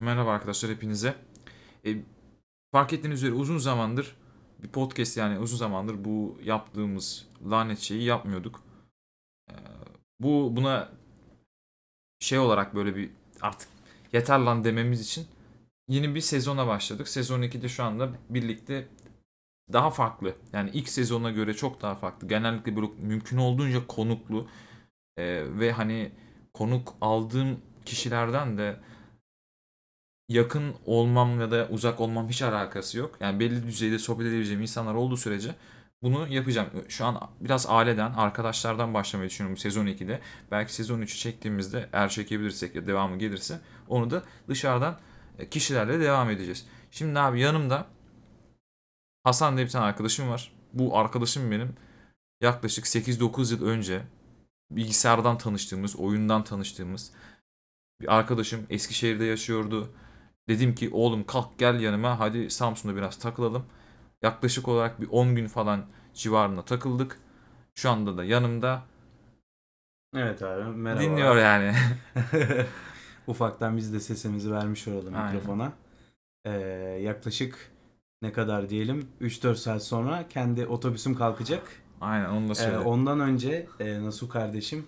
Merhaba arkadaşlar hepinize. E, fark ettiğiniz üzere uzun zamandır bir podcast yani uzun zamandır bu yaptığımız lanet şeyi yapmıyorduk. E, bu buna şey olarak böyle bir artık yeter lan dememiz için yeni bir sezona başladık. Sezon 2'de şu anda birlikte daha farklı. Yani ilk sezona göre çok daha farklı. Genellikle böyle mümkün olduğunca konuklu e, ve hani konuk aldığım kişilerden de yakın olmam ya da uzak olmam hiç alakası yok. Yani belli düzeyde sohbet edebileceğim insanlar olduğu sürece bunu yapacağım. Şu an biraz aileden, arkadaşlardan başlamayı düşünüyorum sezon 2'de. Belki sezon 3'ü çektiğimizde eğer çekebilirsek ya devamı gelirse onu da dışarıdan e, kişilerle devam edeceğiz. Şimdi abi yanımda Hasan diye bir tane arkadaşım var. Bu arkadaşım benim yaklaşık 8-9 yıl önce bilgisayardan tanıştığımız, oyundan tanıştığımız bir arkadaşım Eskişehir'de yaşıyordu. Dedim ki oğlum kalk gel yanıma hadi Samsun'da biraz takılalım. Yaklaşık olarak bir 10 gün falan civarında takıldık. Şu anda da yanımda Evet abi merhaba. dinliyor yani. Ufaktan biz de sesimizi vermiş olalım Aynen. mikrofona. Ee, yaklaşık ne kadar diyelim 3-4 saat sonra kendi otobüsüm kalkacak. Aynen onu da Ee, söyle. ondan önce e, Nasuh kardeşim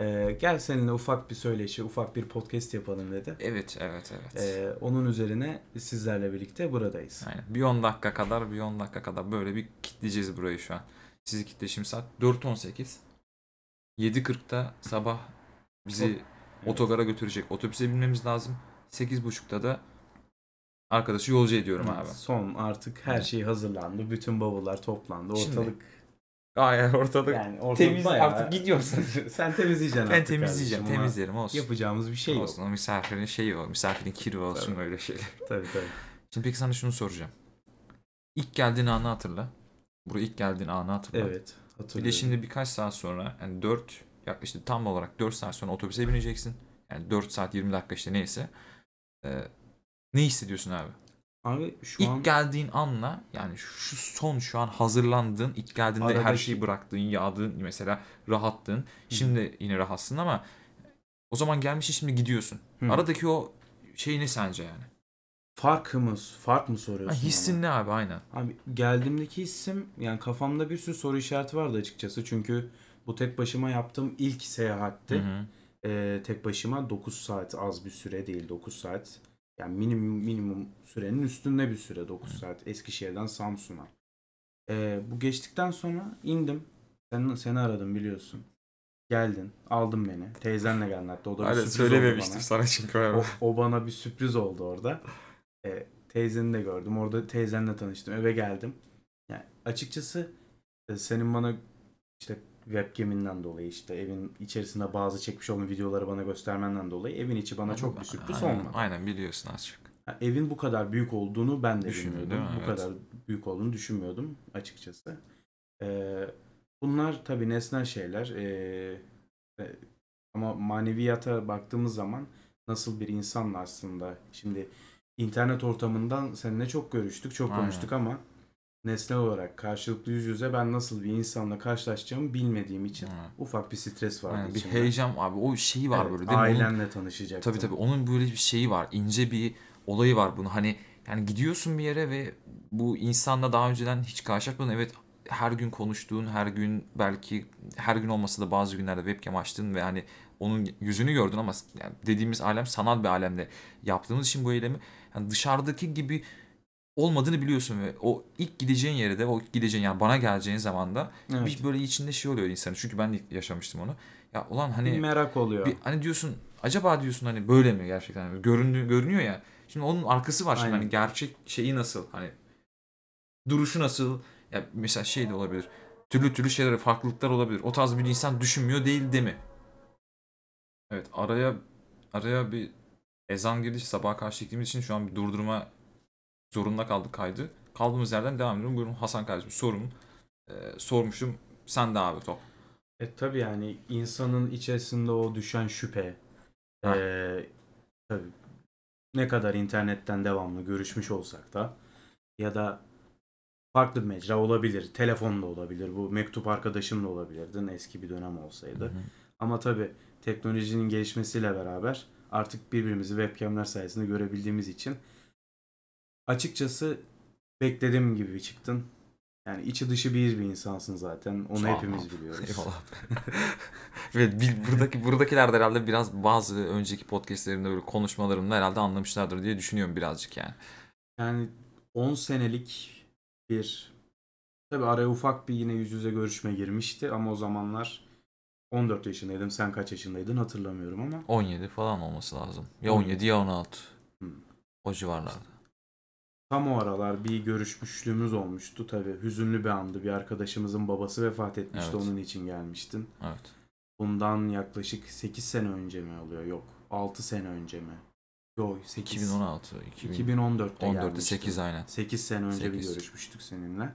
e, gel seninle ufak bir söyleşi, ufak bir podcast yapalım dedi. Evet evet evet. Ee, onun üzerine sizlerle birlikte buradayız. Aynen. Bir 10 dakika kadar bir 10 dakika kadar böyle bir kitleyeceğiz burayı şu an. Sizi kitleşim saat 4.18. 7.40'da sabah bizi Evet. otogara götürecek. Otobüse binmemiz lazım. 8.30'da da arkadaşı yolcu ediyorum abi. Son artık her Evet. şey hazırlandı. Bütün bavullar toplandı. Şimdi- Ortalık Gayet ortada yani ortalık temiz bayağı- artık gidiyorsun. Sen temizleyeceksin ben artık temizleyeceğim, kardeşim ama temizlerim olsun. Yapacağımız bir şey yok. olsun. O misafirin şeyi o. Misafirin kiri olsun Tabii. öyle şeyler. Tabii tabii. Şimdi peki sana şunu soracağım. İlk geldiğin anı hatırla. Buraya ilk geldiğin anı hatırla. Evet. Bir Hatırlıyorum. de şimdi birkaç saat sonra yani 4 yaklaşık tam olarak 4 saat sonra otobüse bineceksin. Yani 4 saat 20 dakika işte neyse. Ee, ne hissediyorsun abi? Abi şu ilk an geldiğin anla yani şu son şu an hazırlandığın ilk geldiğinde her Aradaki- şeyi bıraktığın, yağdığın mesela rahattın. Şimdi yine rahatsın ama o zaman gelmişsin şimdi gidiyorsun. Hı. Aradaki o şey ne sence yani? farkımız, fark mı Ha, soruyorsun? hissin ne abi aynen. Abi geldiğimdeki hissim yani kafamda bir sürü soru işareti vardı açıkçası. Çünkü bu tek başıma yaptığım ilk seyahatti. Hı hı. Ee, tek başıma 9 saat az bir süre değil 9 saat. Yani minimum minimum sürenin üstünde bir süre 9 saat Eskişehir'den Samsun'a. Ee, bu geçtikten sonra indim. Sen, seni aradım biliyorsun. Geldin, aldın beni. Teyzenle geldin hatta. O da bir Aynen sürpriz oldu söylememiştim bana. sana çünkü. O, o bana bir sürpriz oldu orada. E, teyzeni de gördüm. Orada teyzenle tanıştım. Eve geldim. Yani açıkçası e, senin bana işte webcam'inden dolayı işte evin içerisinde bazı çekmiş olduğun videoları bana göstermenden dolayı evin içi bana çok bir sürpriz aynen, olmadı. Aynen biliyorsun az çok. Ha, evin bu kadar büyük olduğunu ben de bilmiyordum. Bu Evet. kadar büyük olduğunu düşünmüyordum açıkçası. Ee, bunlar tabii nesnel şeyler. Ee, e, ama maneviyata baktığımız zaman nasıl bir insanla aslında şimdi internet ortamından seninle çok görüştük, çok Aynen. konuştuk ama nesnel olarak karşılıklı yüz yüze ben nasıl bir insanla karşılaşacağımı bilmediğim için Hı. ufak bir stres vardı Aynen, bir içimde. heyecan abi o şeyi var Evet, böyle değil mi? Onun- Ailenle tanışacaktım. Tabii tabii onun böyle bir şeyi var. ince bir olayı var bunu. Hani yani gidiyorsun bir yere ve bu insanla daha önceden hiç karşılaşmadın. Evet her gün konuştuğun, her gün belki her gün olmasa da bazı günlerde webcam açtın ve hani onun yüzünü gördün ama yani dediğimiz alem sanal bir alemde yaptığımız için bu eylemi yani dışarıdaki gibi olmadığını biliyorsun ve o ilk gideceğin yere de o gideceğin yani bana geleceğin zaman da Evet. bir böyle içinde şey oluyor insanın. Çünkü ben de yaşamıştım onu. Ya ulan hani bir merak oluyor. bir, hani diyorsun acaba diyorsun hani böyle mi gerçekten Hani göründüğü görünüyor ya. Şimdi onun arkası var şimdi Aynen. hani gerçek şeyi nasıl hani duruşu nasıl ya mesela şey de olabilir. Türlü türlü şeyler farklılıklar olabilir. O tarz bir insan düşünmüyor değil değil mi? Evet araya araya bir ezan girdi sabaha karşı çektiğimiz için şu an bir durdurma zorunda kaldık kaydı. Kaldığımız yerden devam ediyorum. Buyurun Hasan kardeşim sorum. Ee, sormuşum. Sen de abi top. E tabii yani insanın içerisinde o düşen şüphe. Ha. eee, tabii ne kadar internetten devamlı görüşmüş olsak da ya da farklı bir mecra olabilir. Telefonla olabilir. Bu mektup arkadaşın da olabilirdi. Eski bir dönem olsaydı. Ama tabii teknolojinin gelişmesiyle beraber Artık birbirimizi webcamler sayesinde görebildiğimiz için açıkçası beklediğim gibi çıktın. Yani içi dışı bir bir insansın zaten. Onu ol hepimiz biliyoruz. Eyvallah. evet buradaki buradakiler de herhalde biraz bazı önceki podcastlerimde böyle konuşmalarımda herhalde anlamışlardır diye düşünüyorum birazcık yani. Yani 10 senelik bir tabi araya ufak bir yine yüz yüze görüşme girmişti ama o zamanlar 14 yaşındaydım. Sen kaç yaşındaydın hatırlamıyorum ama 17 falan olması lazım. Ya 17. 17 ya 16. Hı. O civarlarda. Tam o aralar bir görüşmüşlüğümüz olmuştu tabi. Hüzünlü bir andı. Bir arkadaşımızın babası vefat etmişti. Evet. Onun için gelmiştin. Evet. Bundan yaklaşık 8 sene önce mi oluyor? Yok. 6 sene önce mi? Yok 8. 2016, 2000, 2014'te 14'te gelmiştin. 8 aynen. 8 sene önce bir Sekiz. görüşmüştük seninle.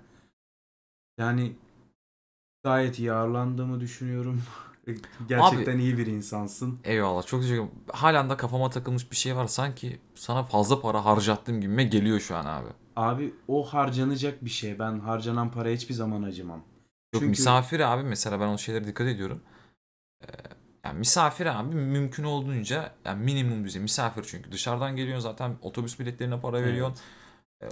Yani gayet iyi ağırlandığımı düşünüyorum. Gerçekten iyi bir insansın. Eyvallah çok teşekkür ederim. Halen de kafama takılmış bir şey var. Sanki sana fazla para harcattığım gibime geliyor şu an abi. Abi o harcanacak bir şey. Ben harcanan paraya hiçbir zaman acımam. Yok Çünkü- misafir abi mesela ben o şeylere dikkat ediyorum. Ee, yani misafir abi mümkün olduğunca yani minimum düzey misafir çünkü dışarıdan geliyorsun zaten otobüs biletlerine para Evet. veriyorsun. Ee,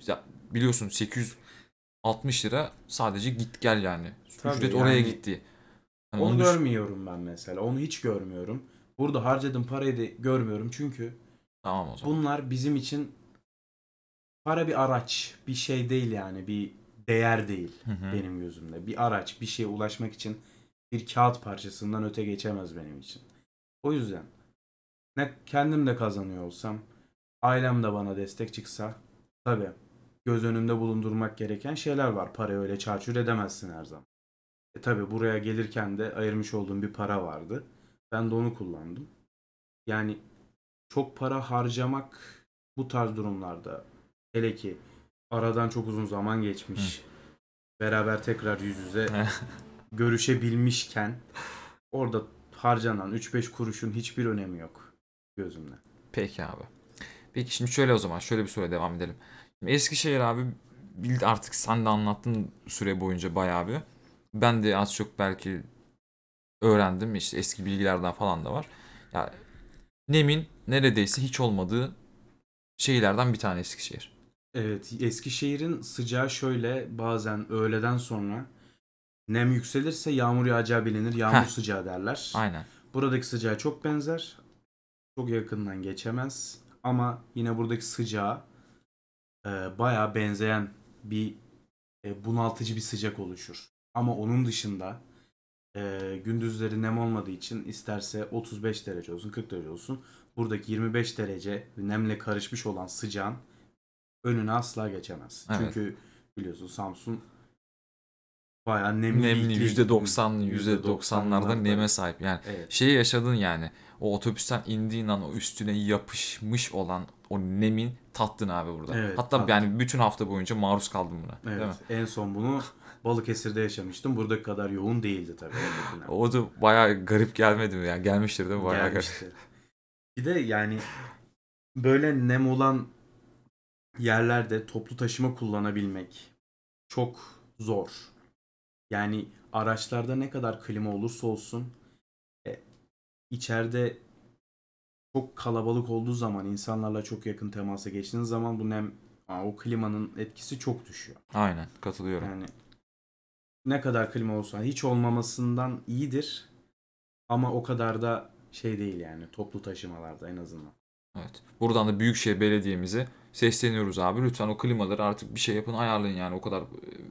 işte biliyorsun 860 lira sadece git gel yani. Tabii Ücret oraya yani gitti. Hani Onu onu görmüyorum ben mesela. Onu hiç görmüyorum. Burada harcadığım parayı da görmüyorum çünkü Tamam o zaman. bunlar bizim için para bir araç, bir şey değil yani, bir değer değil Hı hı. benim gözümde. Bir araç, bir şeye ulaşmak için bir kağıt parçasından öte geçemez benim için. O yüzden ne kendim de kazanıyor olsam, ailem de bana destek çıksa tabi göz önünde bulundurmak gereken şeyler var. Parayı öyle çarçur edemezsin her zaman. E tabi buraya gelirken de ayırmış olduğum bir para vardı. Ben de onu kullandım. Yani çok para harcamak bu tarz durumlarda hele ki aradan çok uzun zaman geçmiş. Beraber tekrar yüz yüze görüşebilmişken orada harcanan 3-5 kuruşun hiçbir önemi yok gözümde. Peki abi. Peki şimdi şöyle o zaman şöyle bir soruya devam edelim. Şimdi Eskişehir abi artık sen de anlattın süre boyunca bayağı bir. Ben de az çok belki öğrendim işte eski bilgilerden falan da var. Ya Nem'in neredeyse hiç olmadığı şehirlerden bir tane Eskişehir. Evet Eskişehir'in sıcağı şöyle bazen öğleden sonra nem yükselirse yağmur yağacağı bilinir. Yağmur Heh. sıcağı derler. Aynen. Buradaki sıcağa çok benzer. Çok yakından geçemez. Ama yine buradaki sıcağa e, bayağı benzeyen bir e, bunaltıcı bir sıcak oluşur. Ama onun dışında e, gündüzleri nem olmadığı için isterse 35 derece olsun 40 derece olsun buradaki 25 derece nemle karışmış olan sıcağın önüne asla geçemez. Evet. Çünkü biliyorsun Samsun bayağı nemli, Nemli iklim. %90 %90'larda %90'larda. neme sahip. Yani Evet. şeyi yaşadın yani. O otobüsten indiğin an o üstüne yapışmış olan o nemin tattın abi burada. Evet, Hatta tattım. yani bütün hafta boyunca maruz kaldım buna. Değil mi? Evet. En son bunu Balıkesir'de yaşamıştım. Buradaki kadar yoğun değildi tabii. O da bayağı garip gelmedi mi? Yani gelmiştir değil mi? Bayağı garip. Gelmişti. Bir de yani böyle nem olan yerlerde toplu taşıma kullanabilmek çok zor. Yani araçlarda ne kadar klima olursa olsun e, içeride çok kalabalık olduğu zaman insanlarla çok yakın temasa geçtiğiniz zaman bu nem o klimanın etkisi çok düşüyor. Aynen katılıyorum. Yani ne kadar klima olsa hiç olmamasından iyidir. Ama o kadar da şey değil yani toplu taşımalarda en azından. Evet. Buradan da Büyükşehir Belediye'mize sesleniyoruz abi. Lütfen o klimaları artık bir şey yapın ayarlayın yani. O kadar e,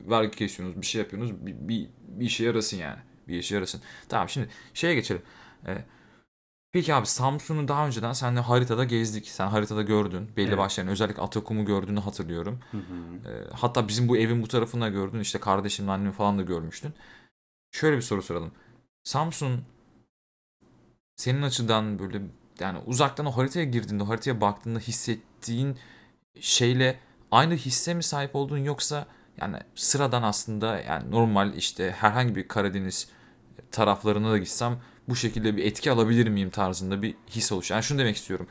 vergi kesiyorsunuz, bir şey yapıyorsunuz. Bir, bir, bir işe yarasın yani. Bir işe yarasın. Tamam şimdi şeye geçelim. Ee, peki abi Samsun'u daha önceden seninle haritada gezdik. Sen haritada gördün. Belli Evet. başlı yani özellikle Atakum'u gördüğünü hatırlıyorum. Ee, hatta bizim bu evin bu tarafında gördün. İşte kardeşimle annemi falan da görmüştün. Şöyle bir soru soralım. Samsun senin açıdan böyle yani uzaktan o haritaya girdiğinde, haritaya baktığında hissettiğin şeyle aynı hisse mi sahip olduğun yoksa yani sıradan aslında yani normal işte herhangi bir Karadeniz taraflarına da gitsem bu şekilde bir etki alabilir miyim tarzında bir his oluşuyor. Yani şunu demek istiyorum.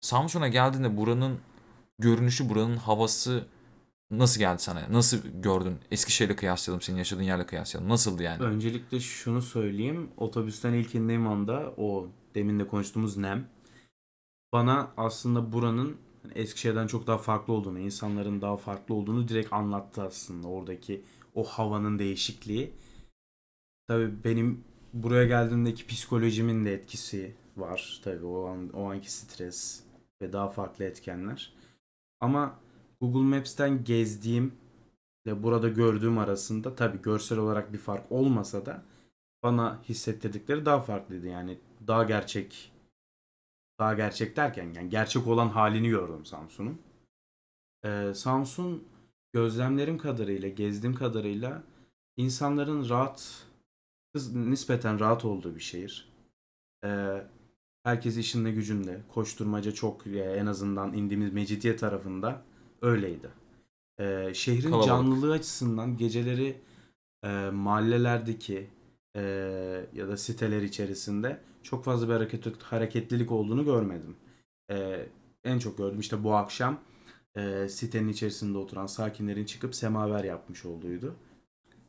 Samsun'a geldiğinde buranın görünüşü, buranın havası nasıl geldi sana? Nasıl gördün? Eskişehir'le kıyaslayalım, senin yaşadığın yerle kıyaslayalım. Nasıldı yani? Öncelikle şunu söyleyeyim. Otobüsten ilk indiğim anda o demin de konuştuğumuz nem bana aslında buranın hani Eskişehir'den çok daha farklı olduğunu, insanların daha farklı olduğunu direkt anlattı aslında. Oradaki o havanın değişikliği. Tabii benim buraya geldiğimdeki psikolojimin de etkisi var. Tabii o an o anki stres ve daha farklı etkenler. Ama Google Maps'ten gezdiğim ve burada gördüğüm arasında tabii görsel olarak bir fark olmasa da bana hissettirdikleri daha farklıydı. Yani daha gerçek daha gerçek derken yani gerçek olan halini gördüm Samsun'un. Ee, Samsun gözlemlerim kadarıyla, gezdiğim kadarıyla insanların rahat, nispeten rahat olduğu bir şehir. Ee, herkes işinde gücünde, koşturmaca çok e, en azından indiğimiz Mecidiye tarafında öyleydi. Ee, şehrin Kalabalık. canlılığı açısından geceleri e, mahallelerdeki e, ya da siteler içerisinde çok fazla bir hareket, hareketlilik olduğunu görmedim. E, en çok gördüm işte bu akşam e, sitenin içerisinde oturan sakinlerin çıkıp semaver yapmış olduğuydu.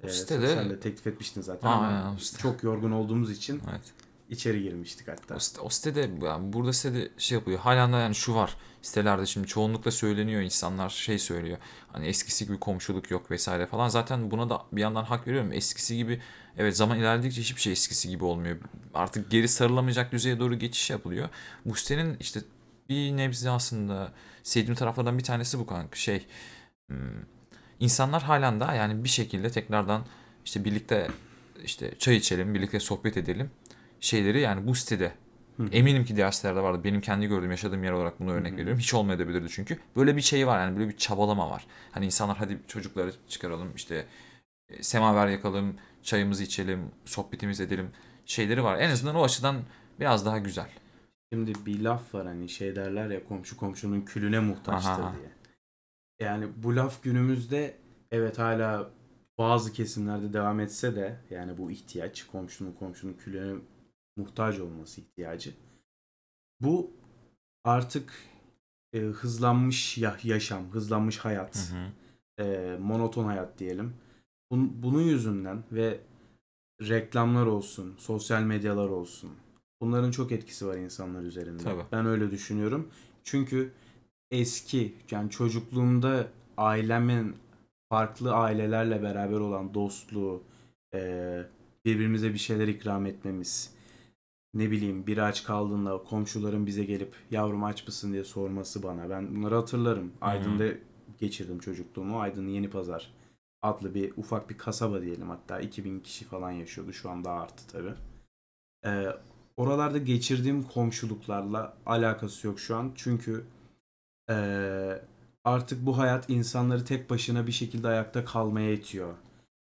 E, Sitede- Sen de teklif etmiştin zaten Aa, ama aynen, site. çok yorgun olduğumuz için Evet. içeri girmiştik hatta. O, site, o sitede yani burada sitede şey yapıyor. Halen de yani şu var. Sitelerde şimdi çoğunlukla söyleniyor insanlar şey söylüyor. Hani eskisi gibi komşuluk yok vesaire falan. Zaten buna da bir yandan hak veriyorum. Eskisi gibi evet zaman ilerledikçe hiçbir şey eskisi gibi olmuyor. Artık geri sarılamayacak düzeye doğru geçiş yapılıyor. Bu sitenin işte bir nebze aslında sevdiğim taraflardan bir tanesi bu kanka. Şey hmm, insanlar halen daha yani bir şekilde tekrardan işte birlikte işte çay içelim, birlikte sohbet edelim şeyleri yani bu sitede Hı. eminim ki diğer sitelerde vardı. Benim kendi gördüğüm, yaşadığım yer olarak bunu örnek Hı veriyorum. Hiç olmayabilirdi çünkü. Böyle bir şey var yani böyle bir çabalama var. Hani insanlar hadi çocukları çıkaralım işte e, semaver yakalım, çayımızı içelim, sohbetimizi edelim şeyleri var. En azından o açıdan biraz daha güzel. Şimdi bir laf var hani şey derler ya komşu komşunun külüne muhtaçtır Aha. diye. Yani bu laf günümüzde evet hala bazı kesimlerde devam etse de yani bu ihtiyaç komşunun komşunun külüne muhtaç olması ihtiyacı. Bu artık e, hızlanmış ya- yaşam, hızlanmış hayat, Hı hı. e, monoton hayat diyelim. Bun- bunun yüzünden ve reklamlar olsun, sosyal medyalar olsun. Bunların çok etkisi var insanlar üzerinde. Tabii. Ben öyle düşünüyorum. Çünkü eski yani çocukluğumda ailemin farklı ailelerle beraber olan dostluğu, e, birbirimize bir şeyler ikram etmemiz, ne bileyim biri aç kaldığında komşuların bize gelip yavrum aç mısın diye sorması bana. Ben bunları hatırlarım. Aydın'da geçirdim çocukluğumu. Aydın Yeni Pazar adlı bir ufak bir kasaba diyelim hatta 2000 kişi falan yaşıyordu. Şu an daha arttı tabi. Ee, oralarda geçirdiğim komşuluklarla alakası yok şu an. Çünkü ee, artık bu hayat insanları tek başına bir şekilde ayakta kalmaya itiyor.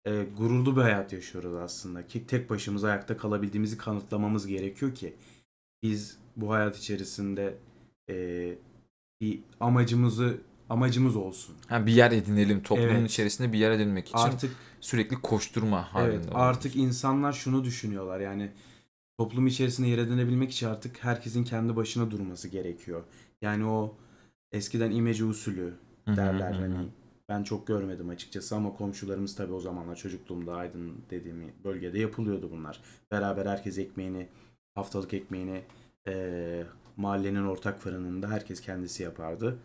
Ee, gururlu bir hayat yaşıyoruz aslında. Ki tek başımıza ayakta kalabildiğimizi kanıtlamamız gerekiyor ki biz bu hayat içerisinde ee, bir amacımızı amacımız olsun. Ha, bir yer edinelim. Toplumun Evet. içerisinde bir yer edinmek için Artık sürekli koşturma halinde. Evet, artık insanlar şunu düşünüyorlar yani toplum içerisinde yer edinebilmek için artık herkesin kendi başına durması gerekiyor. Yani o eskiden imece usulü derler hani ben çok görmedim açıkçası ama komşularımız tabii o zamanlar çocukluğumda Aydın dediğim bölgede yapılıyordu bunlar. Beraber herkes ekmeğini haftalık ekmeğini eee, mahallenin ortak fırınında herkes kendisi yapardı.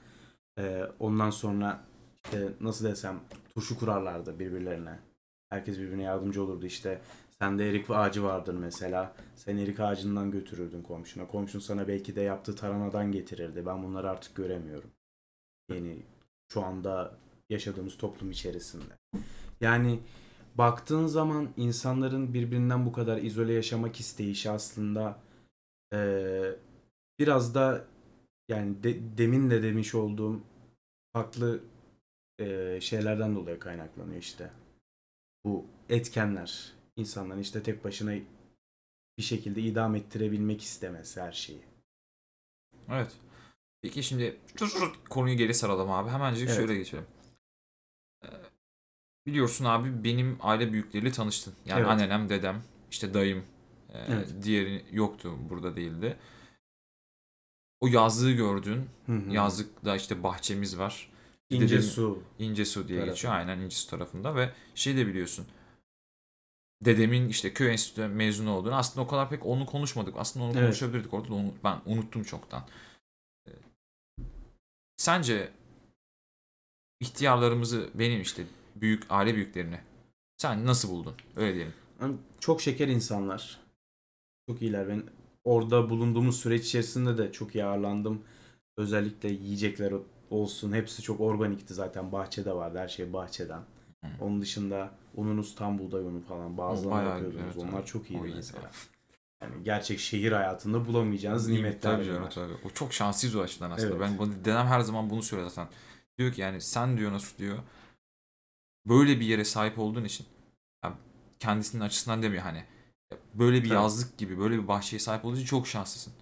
Eee, ondan sonra işte nasıl desem turşu kurarlardı birbirlerine. Herkes birbirine yardımcı olurdu işte. Sende erik ağacı vardır mesela. Sen erik ağacından götürürdün komşuna. Komşun sana belki de yaptığı tarhanadan getirirdi. Ben bunları artık göremiyorum. Yani şu anda yaşadığımız toplum içerisinde. Yani baktığın zaman insanların birbirinden bu kadar izole yaşamak isteyişi aslında eee, biraz da yani de- demin de demiş olduğum farklı eee, şeylerden dolayı kaynaklanıyor işte. Bu etkenler. İnsanların işte tek başına bir şekilde idam ettirebilmek istemesi her şeyi. Evet. Peki şimdi konuyu geri saralım abi. Hemencik Evet. şöyle geçelim. Ee, Biliyorsun abi benim aile büyükleriyle tanıştın. Yani Evet. annenem, dedem, işte dayım, e, Evet. diğeri yoktu burada değildi. O yazlığı gördün. Hı hı. Yazlıkta işte bahçemiz var. İnce dedemin- su. İnce Su diye Tarafı. geçiyor. Aynen İnce Su tarafında ve şey de biliyorsun. Dedemin işte köy enstitüsü mezunu olduğunu aslında o kadar pek onu konuşmadık. Aslında onu Evet. konuşabilirdik orada da onu ben unuttum çoktan. Ee, Sence ihtiyarlarımızı benim işte büyük aile büyüklerini sen nasıl buldun? Öyle diyelim. Çok şeker insanlar. Çok iyiler. Ben orada bulunduğumuz süreç içerisinde de çok iyi ağırlandım. Özellikle yiyecekler olsun. Hepsi çok organikti zaten. Bahçede vardı. Her şey bahçeden. Hı. Onun dışında ununuz tam buğday unu falan. Bazılarını yapıyordunuz. güzel, Onlar çok iyiydi O iyi mesela. Yani gerçek şehir hayatında bulamayacağınız nimetler Tabii canım, tabii. O çok şanslıyız o açıdan aslında. Evet. Ben bunu- dedem her zaman bunu söylüyor zaten. Diyor ki yani sen diyor nasıl diyor böyle bir yere sahip olduğun için yani kendisinin açısından demiyor hani böyle bir Tabii. yazlık gibi böyle bir bahçeye sahip olduğu için çok şanslısın.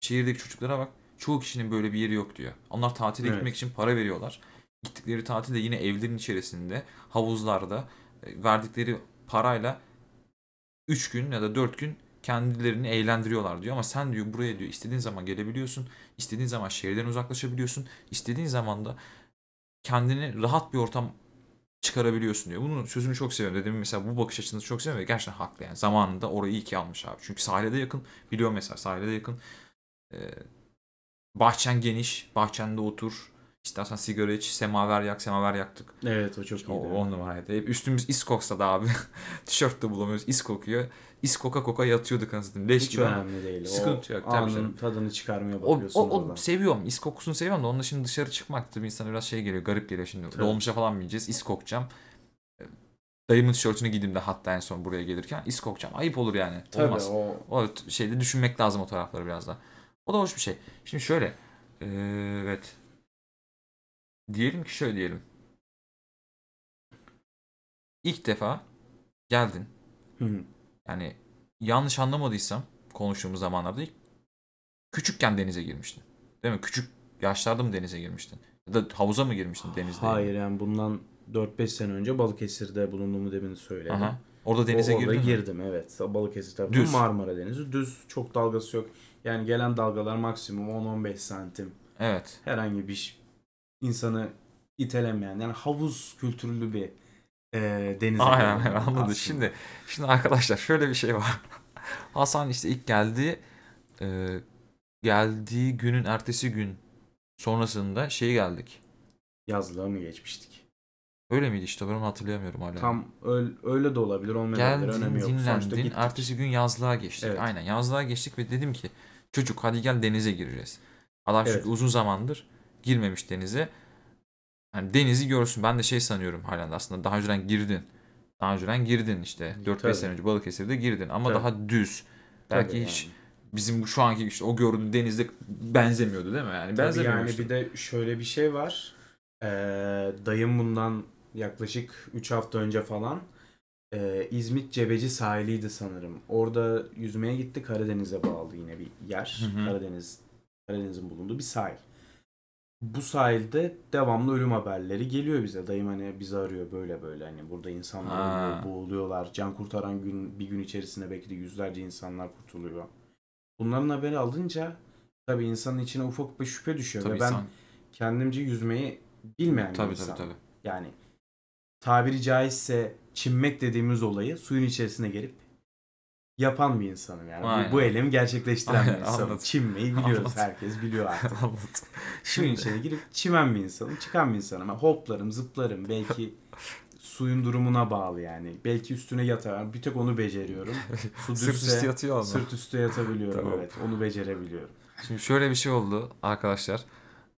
Şehirdeki çocuklara bak çoğu kişinin böyle bir yeri yok diyor. Onlar tatile Evet. gitmek için para veriyorlar. Gittikleri tatilde yine evlerin içerisinde havuzlarda e, verdikleri parayla 3 gün ya da 4 gün kendilerini eğlendiriyorlar diyor ama sen diyor buraya diyor istediğin zaman gelebiliyorsun. istediğin zaman şehirden uzaklaşabiliyorsun. istediğin zaman da kendini rahat bir ortam çıkarabiliyorsun diyor. Bunun sözünü çok seviyorum. Dedemin mesela bu bakış açısını çok seviyorum ve gerçekten haklı yani. Zamanında orayı iyi ki almış abi. Çünkü sahile de yakın. Biliyorum mesela sahile de yakın. Ee, bahçen geniş. Bahçende otur. İstersen sigara iç. Semaver yak. Semaver yaktık. Evet o çok iyiydi. O, on numaraydı. Hep üstümüz is koksa da abi. Tişört de bulamıyoruz. Is kokuyor. Is koka koka yatıyorduk anasını. Leş Hiç gibi önemli değil. Sıkıntı o yok, anın canım. tadını çıkarmaya O, bakıyorsun o, o oradan. seviyorum. İs kokusunu seviyorum da onun şimdi dışarı çıkmak tabii insana biraz şey geliyor. Garip geliyor şimdi. Tabii. Dolmuşa falan bineceğiz. is kokacağım. Ee, Dayımın tişörtünü giydim de hatta en son buraya gelirken is kokacağım. Ayıp olur yani. Tabii Olmaz. o O şeyde düşünmek lazım o tarafları biraz da. O da hoş bir şey. Şimdi şöyle. ee, evet. Diyelim ki şöyle diyelim. İlk defa geldin. Hı hı. Yani yanlış anlamadıysam konuştuğumuz zamanlarda ilk küçükken denize girmiştin. Değil mi? Küçük yaşlarda mı denize girmiştin? Ya da havuza mı girmiştin denizde? Hayır yani bundan 4-5 sene önce Balıkesir'de bulunduğumu demin söyledim. Aha. Orada denize o, orada girdin mi? girdim evet. Balıkesir tarafı Düz. Marmara Denizi düz. Çok dalgası yok. Yani gelen dalgalar maksimum 10-15 santim. Evet. Herhangi bir insanı itelemeyen yani havuz kültürlü bir e, deniz. Aynen aynen anladı. aslında. Şimdi şimdi arkadaşlar şöyle bir şey var. Hasan işte ilk geldi e, geldiği günün ertesi gün sonrasında şey geldik. yazlığa mı geçmiştik? Öyle miydi işte ben onu hatırlayamıyorum hala. Tam öyle, öyle de olabilir olmayabilir Geldin, önemi yok. Dinlendin. Ertesi gün yazlığa geçtik. Evet. Aynen yazlığa geçtik ve dedim ki çocuk hadi gel denize gireceğiz. Adam Evet. çünkü uzun zamandır girmemiş denize. Hani denizi görsün. Ben de şey sanıyorum halen aslında daha önceden girdin. Daha önceden girdin işte. 4-5 Tabii. sene önce Balıkesir'de girdin ama Tabii. daha düz. Belki Tabii hiç yani. bizim şu anki işte o gördüğün denizde benzemiyordu değil mi? Yani Tabii benzemiyordu yani bir de şöyle bir şey var. Ee, dayım bundan yaklaşık 3 hafta önce falan e, İzmit Cebeci sahiliydi sanırım. Orada yüzmeye gitti. Karadeniz'e bağlı yine bir yer. Hı hı. Karadeniz Karadeniz'in bulunduğu bir sahil. Bu sahilde devamlı ölüm haberleri geliyor bize. Dayım hani bizi arıyor böyle böyle hani burada insanlar Ha. ölüyor, boğuluyorlar. Can kurtaran gün bir gün içerisinde belki de yüzlerce insanlar kurtuluyor. Bunların haberi alınca tabii insanın içine ufak bir şüphe düşüyor Tabii ve ben insan- kendimce yüzmeyi bilmeyen bir tabii insan. tabii tabii. Yani tabiri caizse çimmek dediğimiz olayı suyun içerisine gelip yapan bir insanım yani. Aynen. Bu, bu eylemi gerçekleştiren Aynen, bir insanım. anladım. Çimmeyi biliyoruz. Anladım. Herkes biliyor artık. Anladım. Şimdi içine girip çimen bir insanım. Çıkan bir insanım. Hoplarım, zıplarım. Belki suyun durumuna bağlı yani. Belki üstüne yatarım. Bir tek onu beceriyorum. Su sırt üstü yatıyor ama. sırt üstü yatabiliyorum. Tamam. Evet. Onu becerebiliyorum. Şimdi şöyle bir şey oldu arkadaşlar.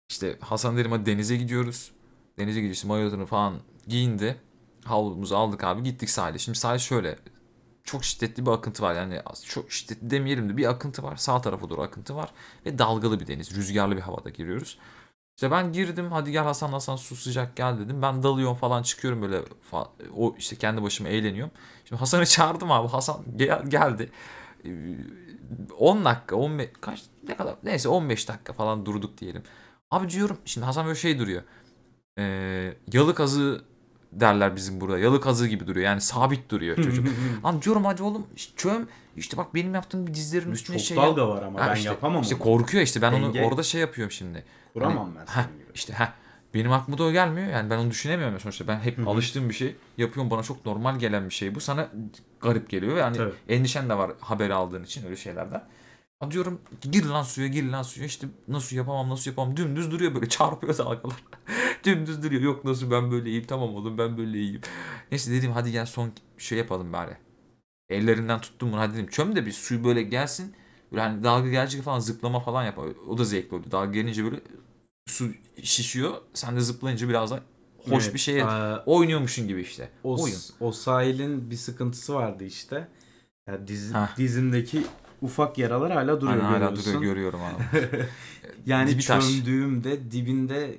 İşte Hasan dedim hadi denize gidiyoruz. Denize gidiyoruz. Mayotunu falan giyindi. Havlumuzu aldık abi gittik sahile. Şimdi sahil şöyle. Çok şiddetli bir akıntı var. Yani çok şiddetli demeyelim de bir akıntı var. Sağ tarafa doğru akıntı var. Ve dalgalı bir deniz. Rüzgarlı bir havada giriyoruz. İşte ben girdim hadi gel Hasan Hasan su sıcak gel dedim. Ben dalıyorum falan çıkıyorum böyle o işte kendi başıma eğleniyorum. Şimdi Hasan'ı çağırdım abi. Hasan gel- geldi. Ee, 10 dakika 15 kaç ne kadar neyse 15 dakika falan durduk diyelim. Abi diyorum şimdi Hasan böyle şey duruyor. Ee, yalı kazığı derler bizim burada. Yalı kazığı gibi duruyor. Yani sabit duruyor çocuk. Lan diyorum hadi oğlum çöm. İşte bak benim yaptığım bir dizlerin üstüne Çok şey yap. dalga var ama Ha ben işte- yapamam İşte onu. korkuyor işte ben Denge- onu orada şey yapıyorum şimdi. Kuramam ben Heh, senin gibi. İşte ha benim aklıma da o gelmiyor. Yani ben onu düşünemiyorum sonuçta. Ben hep alıştığım bir şey yapıyorum. Bana çok normal gelen bir şey bu. Sana garip geliyor ve hani Tabii. endişen de var haber aldığın için öyle şeylerden. Diyorum gir lan suya gir lan suya işte nasıl yapamam nasıl yapamam dümdüz duruyor böyle çarpıyor dalgalar. dümdüz duruyor yok nasıl ben böyle iyiyim tamam oğlum ben böyle iyiyim. Neyse dedim hadi gel son şey yapalım bari. Ellerinden tuttum bunu hadi dedim çöm de bir suyu böyle gelsin. Böyle hani dalga gelecek falan zıplama falan yap. O da zevkli oluyor. Dalga gelince böyle su şişiyor. Sen de zıplayınca biraz da hoş Evet, bir şeye aa, oynuyormuşsun gibi işte. o, Oyun. o sahilin bir sıkıntısı vardı işte. Ya diz, dizimdeki ufak yaralar hala duruyor Hani hala duruyor görüyorum abi. Yani Dibi çömdüğümde dibinde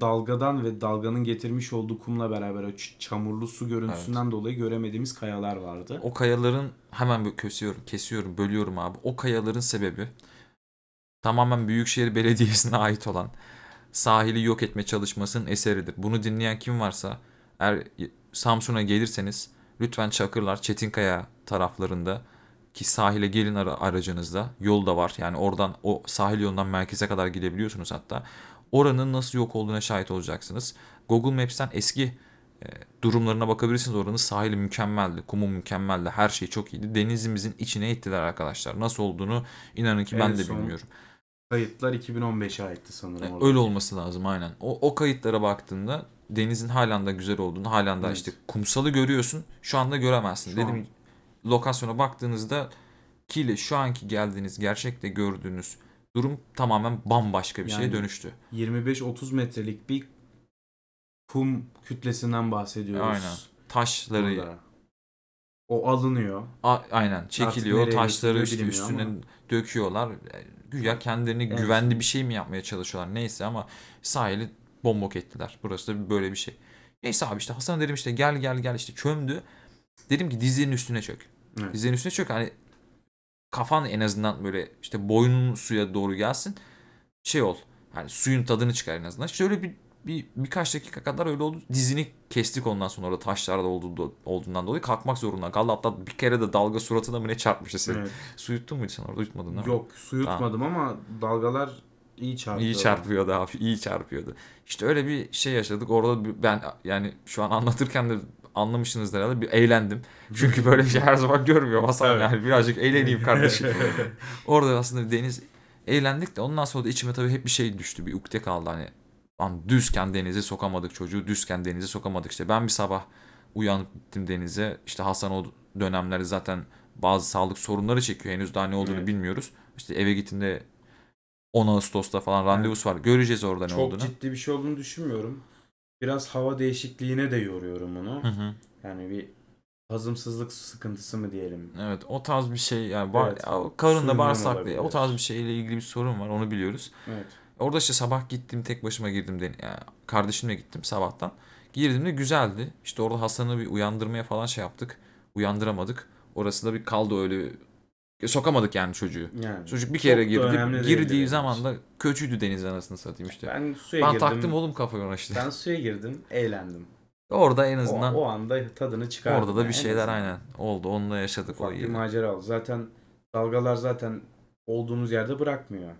dalgadan ve dalganın getirmiş olduğu kumla beraber o çamurlu su görüntüsünden dolayı göremediğimiz kayalar vardı. O kayaların hemen kesiyorum, kesiyorum, bölüyorum abi. O kayaların sebebi tamamen Büyükşehir Belediyesi'ne ait olan sahili yok etme çalışmasının eseridir. Bunu dinleyen kim varsa eğer Samsun'a gelirseniz lütfen Çakırlar, Çetinkaya taraflarında ki sahile gelin ara- aracınızda yol da var. Yani oradan o sahil yolundan merkeze kadar gidebiliyorsunuz hatta. Oranın nasıl yok olduğuna şahit olacaksınız. Google Maps'ten eski e, durumlarına bakabilirsiniz. Oranın sahili mükemmeldi. Kumu mükemmeldi. Her şey çok iyiydi. Denizimizin içine ittiler arkadaşlar. Nasıl olduğunu inanın ki ben En de son bilmiyorum. Kayıtlar 2015'e aitti sanırım. E, orada. Öyle olması lazım aynen. O, o kayıtlara baktığında denizin halen de güzel olduğunu, halen de Evet. işte kumsalı görüyorsun. Şu anda göremezsin. Şu Dedim an. lokasyona baktığınızda ki şu anki geldiğiniz gerçekte gördüğünüz durum tamamen bambaşka bir şeye Yani dönüştü. 25-30 metrelik bir kum kütlesinden bahsediyoruz. Aynen. Taşları burada. O alınıyor. a- aynen çekiliyor. nereye Taşları işte üstüne döküyorlar. E, Güya kendilerini Evet. güvenli bir şey mi yapmaya çalışıyorlar neyse ama sahili bombok ettiler. Burası da böyle bir şey. Neyse abi işte Hasan dedim işte gel gel gel işte çömdü. Dedim ki dizlerinin üstüne çök. Evet. Dizlerinin üstüne çök hani kafan en azından böyle işte boynun suya doğru gelsin. Şey ol. Hani suyun tadını çıkar en azından. Şöyle bir, bir birkaç dakika kadar öyle oldu. Dizini kestik ondan sonra orada taşlarda olduğu, olduğundan dolayı kalkmak zorunda kaldı. Hatta bir kere de dalga suratına mı ne çarpmıştı senin. Evet. Su yuttun muydu sen orada yutmadın değil mi? Yok su yutmadım ama dalgalar iyi çarpıyor. İyi çarpıyordu abi iyi çarpıyordu. İşte öyle bir şey yaşadık. Orada ben yani şu an anlatırken de anlamışsınızdır herhalde bir eğlendim. Çünkü böyle bir şey her zaman görmüyorum Hasan Evet. yani birazcık eğleneyim kardeşim. Orada aslında deniz eğlendik de ondan sonra da içime tabii hep bir şey düştü. Bir ukde kaldı hani. Lan düzken denize sokamadık çocuğu. Düzken denize sokamadık işte. Ben bir sabah uyanıp gittim denize. İşte Hasan o dönemleri zaten bazı sağlık sorunları çekiyor. Henüz daha ne olduğunu Evet. bilmiyoruz. İşte eve gittiğinde 10 Ağustos'ta falan randevusu var. Göreceğiz orada ne Çok olduğunu. ciddi bir şey olduğunu düşünmüyorum. Biraz hava değişikliğine de yoruyorum onu. Hı hı. Yani bir hazımsızlık sıkıntısı mı diyelim. Evet o tarz bir şey yani var, Evet. karında bağırsaklı o tarz bir şeyle ilgili bir sorun var onu biliyoruz. Evet. Orada işte sabah gittim tek başıma girdim den yani kardeşimle gittim sabahtan. Girdiğimde güzeldi. İşte orada Hasan'ı bir uyandırmaya falan şey yaptık. Uyandıramadık. Orası da bir kaldı öyle. Sokamadık yani çocuğu. Yani Çocuk bir kere girdi. Girdiği zaman da kötüydü deniz anasını satayım işte. Ben, ben suya girdim. taktım oğlum kafayı ona işte. Ben suya girdim, eğlendim. Orada en O, azından o anda tadını çıkardım. orada da yani bir şeyler aynen oldu. Onunla yaşadık o Ufak bir iyi. macera oldu. Zaten dalgalar zaten olduğumuz yerde bırakmıyor.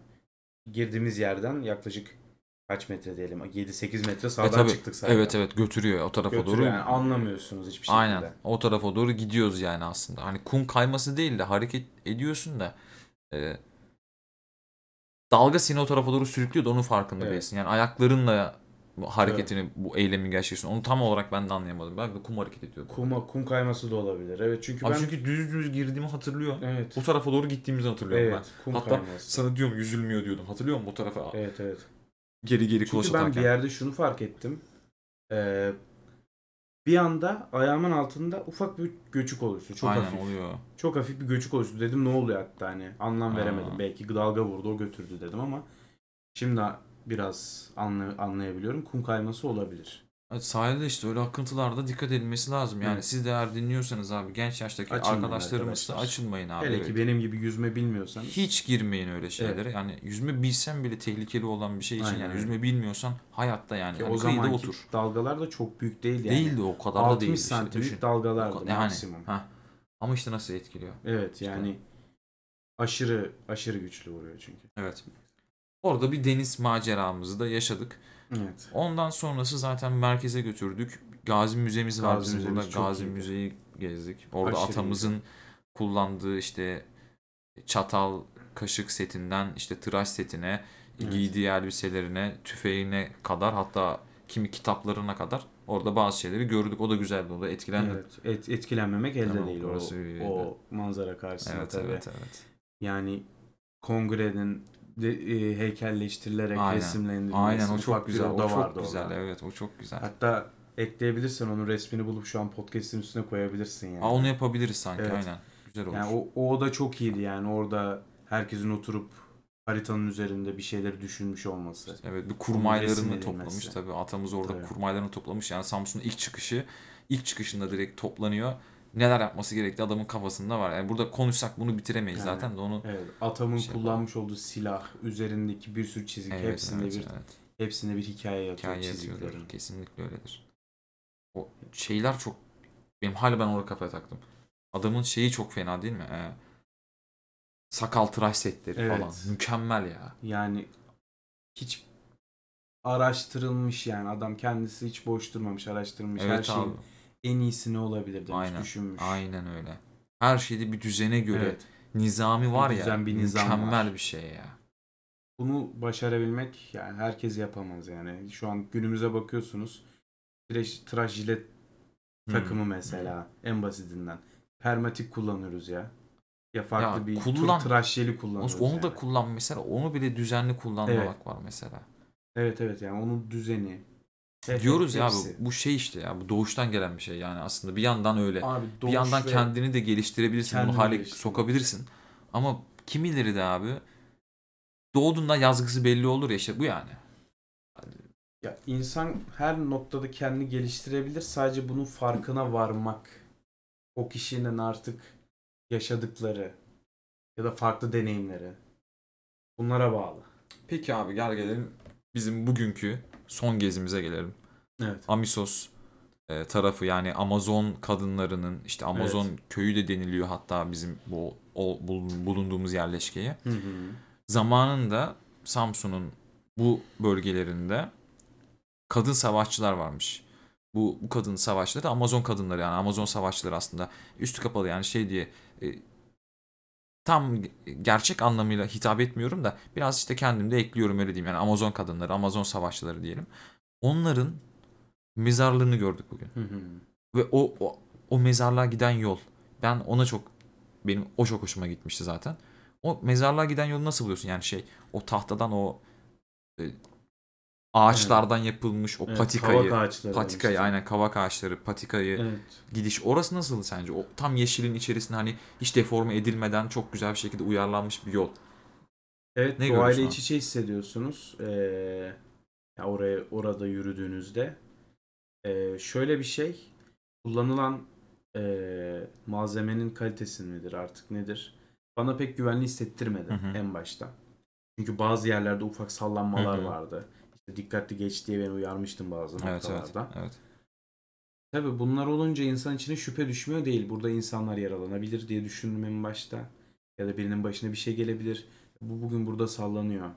Girdiğimiz yerden yaklaşık kaç metre diyelim 7-8 metre E sağdan tabii, çıktık zaten. Evet evet götürüyor o tarafa Götürüyor doğru. yani anlamıyorsunuz hiçbir şekilde. Aynen. O tarafa doğru gidiyoruz yani aslında. Hani kum kayması değil de hareket ediyorsun da e, dalga seni o tarafa doğru sürüklüyor da onun farkında Evet. değilsin. Yani ayaklarınla bu hareketini, bu eylemi gerçekleştiriyorsun. Onu tam olarak ben de anlayamadım. Belki de kum hareket ediyordu. Kuma, kum kayması da olabilir. Evet çünkü Abi ben çünkü düz düz girdiğimi hatırlıyorum. evet. O tarafa doğru gittiğimizi hatırlıyorum Evet, kum Hatta kayması. Sana diyorum yüzülmüyor diyordum. Hatırlıyor musun o tarafa? Evet evet. Geri geri Çünkü ben bir atarken. yerde şunu fark ettim. Ee, bir anda ayağımın altında ufak bir göçük oluştu. Çok Aynen hafif. oluyor. Çok hafif bir göçük oluştu. Dedim ne oluyor hatta hani anlam Aa. veremedim. Belki dalga vurdu o götürdü dedim ama şimdi biraz anlay- anlayabiliyorum. Kum kayması olabilir. Evet, sahilde işte öyle akıntılarda dikkat edilmesi lazım. Yani Evet. siz de eğer dinliyorsanız abi genç yaştaki Açılmayın arkadaşlarımız da arkadaşlar. açılmayın abi. Hele evet. ki benim gibi yüzme bilmiyorsanız. Hiç girmeyin öyle şeylere. Yani yüzme bilsen bile tehlikeli olan bir şey için Aynen yani yüzme bilmiyorsan hayatta yani, Ki yani o zamanki otur. dalgalar da çok büyük değil yani. Değildi o kadar da 60 değildi işte santimlik düşün. O dalgalardı yani, maksimum. ha. Ama işte nasıl etkiliyor. Evet yani aşırı aşırı güçlü vuruyor çünkü. Evet. Orada bir deniz maceramızı da yaşadık. Evet. Ondan sonrası zaten merkeze götürdük. Gazi Müzemiz var Gazi bizim burada. Gazi iyiydi. Müzeyi gezdik. Orada Aşırı atamızın kullandığı işte çatal, kaşık setinden işte tıraş setine, Evet. giydiği elbiselerine, tüfeğine kadar hatta kimi kitaplarına kadar orada bazı şeyleri gördük. O da güzeldi. O da etkilendik. Evet. Et, etkilenmemek elde Tamam, değil. O, o manzara karşısında Evet, tabii. evet, evet. Yani kongrenin de, e, heykelleştirilerek Aynen. resimlendirilmesi. Aynen o çok güzel. O çok güzel. orada. Evet, o çok güzel. Hatta ekleyebilirsen onun resmini bulup şu an podcast'in üstüne koyabilirsin yani. Aa, onu yapabiliriz sanki. Evet. Aynen. Güzel olur. Yani o, o oda çok iyiydi yani orada herkesin oturup haritanın üzerinde bir şeyleri düşünmüş olması. Evet bir kurmaylarını toplamış tabii. Atamız orada Tabii. kurmaylarını toplamış. Yani Samsun'un ilk çıkışı ilk çıkışında direkt toplanıyor. Neler yapması gerektiği adamın kafasında var. Yani burada konuşsak bunu bitiremeyiz Yani, zaten de onu Evet, atamın Şey kullanmış olduğu silah, üzerindeki bir sürü çizik evet, hepsinde evet, bir evet. hepsinde bir hikaye yatıyor Hikaye çiziklerin. Kesinlikle öyledir. O şeyler çok benim hala ben orada kafaya taktım. Adamın şeyi çok fena değil mi? Ee, sakal tıraş setleri Evet. falan. Mükemmel ya. Yani hiç araştırılmış yani adam kendisi hiç boş durmamış araştırmış her Evet şeyin abi. En iyisi ne olabilir demiş Aynen. düşünmüş. Aynen öyle. Her şeyde bir düzene göre Evet. nizami var ya. düzen, bir nizam mükemmel var. bir şey ya. Bunu başarabilmek yani herkes yapamaz yani. Şu an günümüze bakıyorsunuz. Tıraş, tıraş jilet Hmm. takımı mesela en basitinden. Permatik kullanıyoruz ya. Ya farklı Ya bir kullan. tıraş jeli kullanıyoruz. Onu yani. da kullan mesela. Onu bile düzenli kullanmamak Evet. var mesela. Evet evet yani onun düzeni. Efekt, Diyoruz ya hepsi. bu, bu şey işte ya bu doğuştan gelen bir şey yani aslında bir yandan öyle. Abi bir yandan kendini de geliştirebilirsin. Kendini bunu hale sokabilirsin. Ama kimileri de abi doğduğunda yazgısı belli olur ya işte bu yani. Ya insan her noktada kendini geliştirebilir. Sadece bunun farkına varmak. O kişinin artık yaşadıkları ya da farklı deneyimleri. Bunlara bağlı. Peki abi gel gelelim bizim bugünkü son gezimize gelelim. Evet. Amisos e, tarafı yani Amazon kadınlarının işte Amazon köyü de deniliyor hatta bizim bu o bulun- bulunduğumuz yerleşkeye. Hı hı. Zamanında Samsun'un bu bölgelerinde kadın savaşçılar varmış. Bu, bu kadın savaşçıları da Amazon kadınları yani Amazon savaşçıları aslında üstü kapalı yani şey diye e, tam gerçek anlamıyla hitap etmiyorum da biraz işte kendim de ekliyorum öyle diyeyim yani Amazon kadınları, Amazon savaşçıları diyelim. Onların mezarlığını gördük bugün. Hı hı. Ve o, o o mezarlığa giden yol ben ona çok benim o çok hoşuma gitmişti zaten. O mezarlığa giden yolu nasıl buluyorsun? Yani şey o tahtadan o e, ağaçlardan yapılmış o Evet, patikayı kavak ağaçları patikayı demiştim. aynen kavak ağaçları patikayı Evet. gidiş orası nasıl sence? O tam yeşilin içerisinde hani hiç deforme edilmeden çok güzel bir şekilde uyarlanmış bir yol. Evet, Ne doğayla iç içe hissediyorsunuz. Ee, ya oraya orada yürüdüğünüzde Ee, şöyle bir şey kullanılan ee, malzemenin kalitesi midir artık nedir? Bana pek güvenli hissettirmedi Hı hı. en başta. Çünkü bazı yerlerde ufak sallanmalar Hı hı. vardı. Dikkatli geç diye ben uyarmıştım bazı Evet evet. noktalarda. Evet. Tabii bunlar olunca insan içine şüphe düşmüyor değil. Burada insanlar yaralanabilir diye düşündüm en başta. Ya da birinin başına bir şey gelebilir. Bu bugün burada sallanıyor.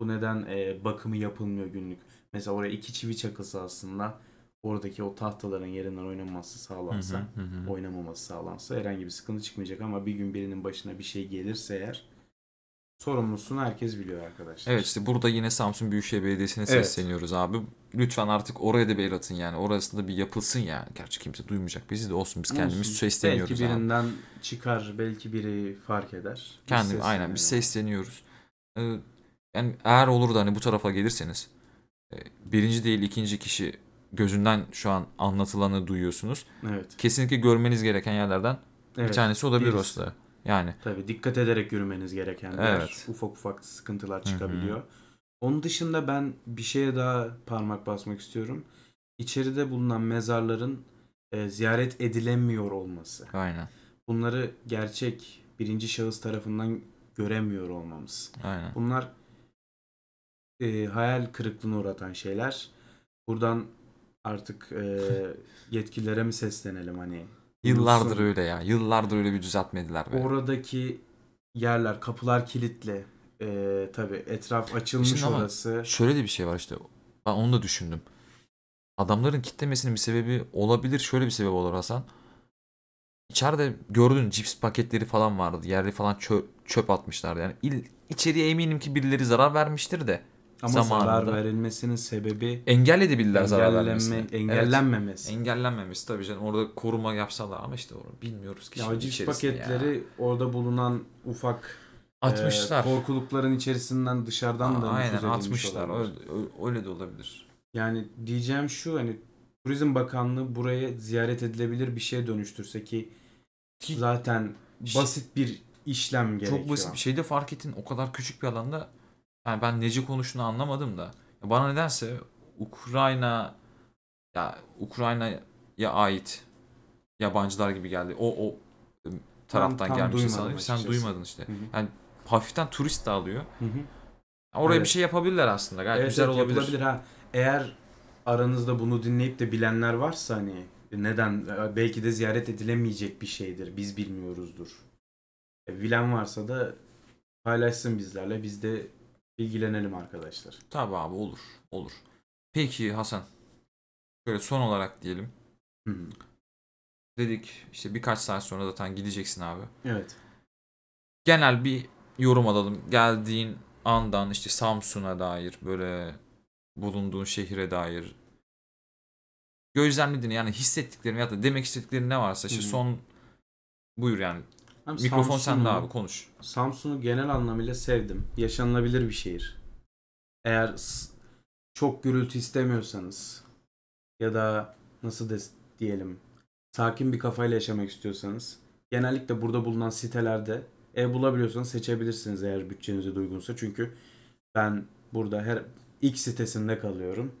Bu neden e, bakımı yapılmıyor günlük. Mesela oraya iki çivi çakılsa aslında oradaki o tahtaların yerinden oynanması sağlansa, hı, hı hı. oynamaması sağlansa herhangi bir sıkıntı çıkmayacak ama bir gün birinin başına bir şey gelirse eğer sorumlusunu herkes biliyor arkadaşlar. Evet işte burada yine Samsun Büyükşehir Belediyesi'ne Evet. sesleniyoruz abi. Lütfen artık oraya da bir el atın yani. Orasında bir yapılsın yani. Gerçi kimse duymayacak bizi de olsun. Biz kendimiz Olsun. sesleniyoruz Belki abi. birinden çıkar, belki biri fark eder. Biz Kendim aynen biz sesleniyoruz. Ee, yani eğer olur da hani bu tarafa gelirseniz e, birinci değil ikinci kişi gözünden şu an anlatılanı duyuyorsunuz. Evet. Kesinlikle görmeniz gereken yerlerden evet. bir tanesi olabilir birisi. orası da. Yani Tabii dikkat ederek yürümeniz gereken bir yer. Evet. Ufak ufak sıkıntılar çıkabiliyor. Onun dışında ben bir şeye daha parmak basmak istiyorum. İçeride bulunan mezarların e, ziyaret edilemiyor olması. aynen. Bunları gerçek birinci şahıs tarafından göremiyor olmamız. Aynen. Bunlar e, hayal kırıklığına uğratan şeyler. Buradan artık e, yetkililere mi seslenelim hani? Yıllardır Duyulsun. öyle ya. Yıllardır öyle bir düzeltmediler be. Oradaki yerler, kapılar kilitli. Ee, tabii etraf açılmış Şimdi orası. Şöyle de bir şey var işte. Ben onu da düşündüm. Adamların kitlemesinin bir sebebi olabilir. Şöyle bir sebep olur Hasan. İçeride gördün cips paketleri falan vardı. Yerde falan çöp, çöp atmışlardı. Yani il, içeriye eminim ki birileri zarar vermiştir de. Ama Zamanında. zarar verilmesinin sebebi Engelleyebilirler zarar vermesini. Evet. engellenmemesi. Engellenmemesi tabii canım. Orada koruma yapsalar ama işte onu bilmiyoruz ki. Ya cips içerisinde ya. paketleri orada bulunan ufak atmışlar. e, korkulukların içerisinden dışarıdan da Aynen atmışlar. Öyle, öyle- de olabilir. Yani diyeceğim şu hani Turizm Bakanlığı buraya ziyaret edilebilir bir şeye dönüştürse ki Ki- zaten basit bir işlem gerekiyor. Çok basit bir şeyde fark ettin o kadar küçük bir alanda yani ben nece konuştuğunu anlamadım da bana nedense Ukrayna ya Ukrayna'ya ait yabancılar gibi geldi. O o taraftan tam gelmiş sanırım. Sen duymadın işte. Hı hı. Yani hafiften turist de alıyor. Hı hı. Oraya Evet. bir şey yapabilirler aslında. Gayet Evet, güzel evet, olabilir. yapılabilir ha. Eğer aranızda bunu dinleyip de bilenler varsa hani neden belki de ziyaret edilemeyecek bir şeydir. Biz bilmiyoruzdur. E, bilen varsa da paylaşsın bizlerle. Biz de bilgilenelim arkadaşlar. Tabii abi olur. Olur. Peki Hasan. Böyle son olarak diyelim. Hı hı. Dedik işte birkaç saat sonra zaten gideceksin abi. Evet. genel bir yorum alalım. Geldiğin andan işte Samsun'a dair böyle bulunduğun şehire dair gözlemlediğin yani hissettiklerin ya da demek istediklerin ne varsa işte Hı hı. son buyur yani. Abi Mikrofon sende abi konuş. Samsun'u genel anlamıyla sevdim. Yaşanılabilir bir şehir. Eğer çok gürültü istemiyorsanız ya da nasıl des diyelim sakin bir kafayla yaşamak istiyorsanız genellikle burada bulunan sitelerde ev bulabiliyorsanız seçebilirsiniz eğer bütçenize de uygunsa. Çünkü ben burada her X sitesinde kalıyorum.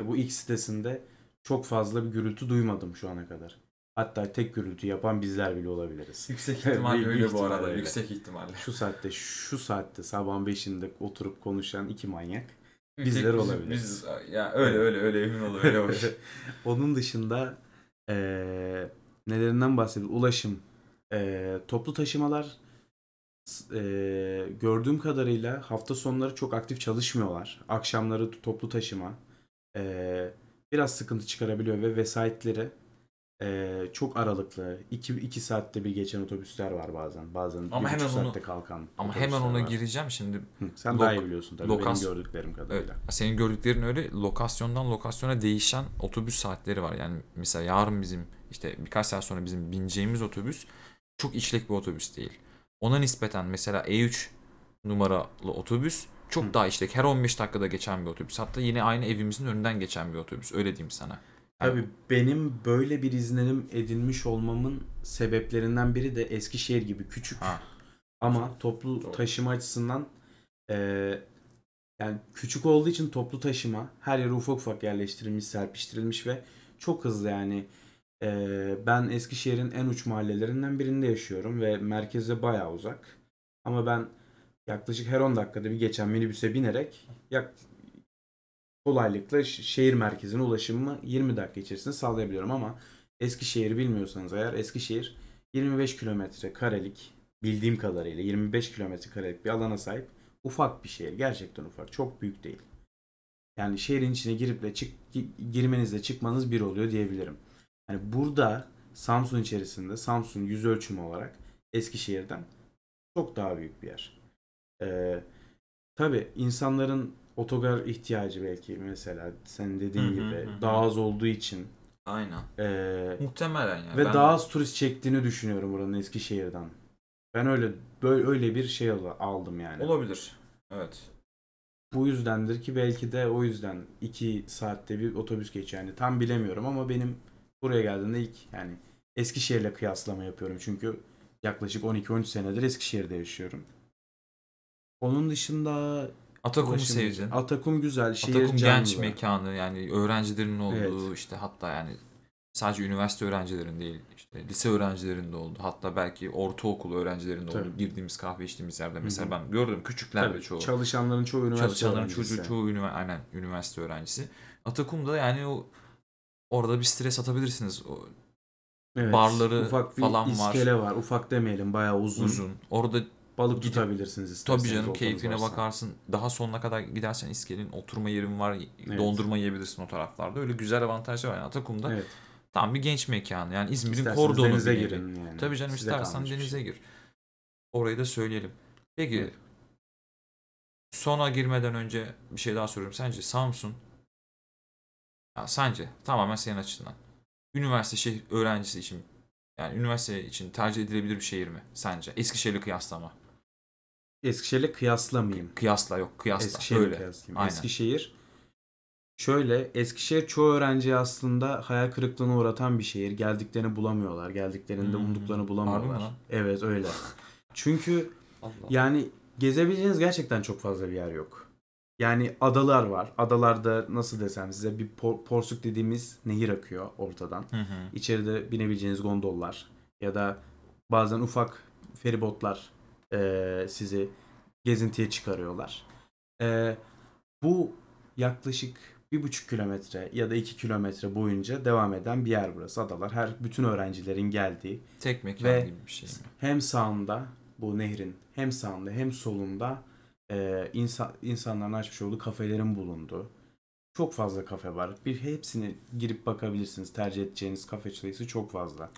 Ve bu X sitesinde çok fazla bir gürültü duymadım şu ana kadar. Hatta tek gürültü yapan bizler bile olabiliriz. Yüksek ihtimalle öyle bu ihtimalle arada, öyle. Yüksek ihtimalle. Şu saatte şu saatte sabahın 5'inde oturup konuşan iki manyak. Bizler olabilir. Biz, ya öyle öyle öyle emin ol öyle hoş. Onun dışında eee nelerinden bahsediyoruz? Ulaşım, eee, toplu taşımalar eee, gördüğüm kadarıyla hafta sonları çok aktif çalışmıyorlar. Akşamları toplu taşıma eee, biraz sıkıntı çıkarabiliyor ve vesayetleri eee, çok aralıklı. 2 2 saatte bir geçen otobüsler var bazen. Bazen Ama hemen onu- saatte kalkan Ama hemen ona var. gireceğim şimdi. Hı, Sen Lok- daha iyi biliyorsun tabii lokas- benim gördüklerim kadarıyla. senin gördüklerin öyle lokasyondan lokasyona değişen otobüs saatleri var. Yani mesela yarın bizim işte birkaç saat sonra bizim bineceğimiz otobüs çok işlek bir otobüs değil. Ona nispeten mesela E3 numaralı otobüs çok Hı. daha işlek. Her 15 dakikada geçen bir otobüs. Hatta yine aynı evimizin önünden geçen bir otobüs. Öyle diyeyim sana. Tabii benim böyle bir izlenim edinmiş olmamın sebeplerinden biri de Eskişehir gibi küçük Ha. ama toplu Doğru. taşıma açısından eee, yani küçük olduğu için toplu taşıma her yere ufak ufak yerleştirilmiş, serpiştirilmiş ve çok hızlı yani. Eee, ben Eskişehir'in en uç mahallelerinden birinde yaşıyorum ve merkeze bayağı uzak. Ama ben yaklaşık her 10 dakikada bir geçen minibüse binerek yak, kolaylıkla şehir merkezine ulaşımımı 20 dakika içerisinde sağlayabiliyorum ama Eskişehir'i bilmiyorsanız eğer Eskişehir 25 kilometre karelik bildiğim kadarıyla 25 kilometre karelik bir alana sahip ufak bir şehir. Gerçekten ufak. Çok büyük değil. Yani şehrin içine girip de çık gi- girmenizle çıkmanız bir oluyor diyebilirim. Yani burada Samsun içerisinde Samsun yüz ölçümü olarak Eskişehir'den çok daha büyük bir yer. Ee, tabii insanların otogar ihtiyacı belki mesela senin dediğin Hı hı, gibi hı daha az olduğu için Aynen. ee, Muhtemelen yani. ve Ben- daha az turist çektiğini düşünüyorum buranın Eskişehir'den. Ben öyle böyle öyle bir şey al- aldım yani. olabilir. Evet. Bu yüzdendir ki belki de o yüzden 2 saatte bir otobüs geçiyor. Yani tam bilemiyorum ama benim buraya geldiğimde ilk yani Eskişehir'le kıyaslama yapıyorum. Çünkü yaklaşık 12-13 senedir Eskişehir'de yaşıyorum. Onun dışında Atakum'u sevdin. Atakum güzel. Şehir Atakum genç canlı. mekanı yani öğrencilerin olduğu Evet. işte hatta yani sadece üniversite öğrencilerin değil işte lise öğrencilerin de oldu. Hatta belki ortaokul öğrencilerin de oldu. Tabii. Girdiğimiz kahve içtiğimiz yerde mesela hı. ben gördüm küçükler Tabii, de çoğu. Çalışanların çoğu üniversite Çalışanların öğrencisi. çoğu, çoğu ünivers- aynen üniversite öğrencisi. Atakum'da yani o orada bir stres atabilirsiniz. O Evet, barları ufak bir falan var. iskele var. Ufak demeyelim bayağı uzun. uzun. Orada Balık Gidip- tutabilirsiniz isterseniz. Tabii canım keyfine varsa. bakarsın. Daha sonuna kadar gidersen İskele'nin oturma yerin var. Evet. Dondurma yiyebilirsin o taraflarda. Öyle güzel avantajı var. Yani Atakum'da Evet. tam bir genç mekanı. Yani İzmir'in kordonu denize girin yani. Tabii canım Size istersen denize şey. gir. Orayı da söyleyelim. Peki Evet. sona girmeden önce bir şey daha soruyorum. Sence Samsun ya sence tamamen senin açından üniversite şehir öğrencisi için yani üniversite için tercih edilebilir bir şehir mi sence? Eskişehir'le kıyaslama. Eskişehir'le kıyaslamayayım. Kıyasla yok kıyasla. Eskişehir'le kıyaslayayım. Aynen. Eskişehir şöyle Eskişehir çoğu öğrenciyi aslında hayal kırıklığına uğratan bir şehir. Geldiklerini bulamıyorlar. Geldiklerinde Hmm. umduklarını bulamıyorlar. Evet öyle. Çünkü Allah. yani gezebileceğiniz gerçekten çok fazla bir yer yok. Yani adalar var. Adalarda nasıl desem size bir por- porsuk dediğimiz nehir akıyor ortadan. Hı hı. İçeride binebileceğiniz gondollar ya da bazen ufak feribotlar eee, sizi gezintiye çıkarıyorlar. Eee, bu yaklaşık bir buçuk kilometre ya da iki kilometre boyunca devam eden bir yer burası. Adalar her bütün öğrencilerin geldiği Tek mekan Ve- gibi bir şey mi? hem sağında bu nehrin hem sağında hem solunda eee insan, insanların açmış olduğu kafelerin bulunduğu çok fazla kafe var. Bir hepsini girip bakabilirsiniz. Tercih edeceğiniz kafe sayısı çok fazla.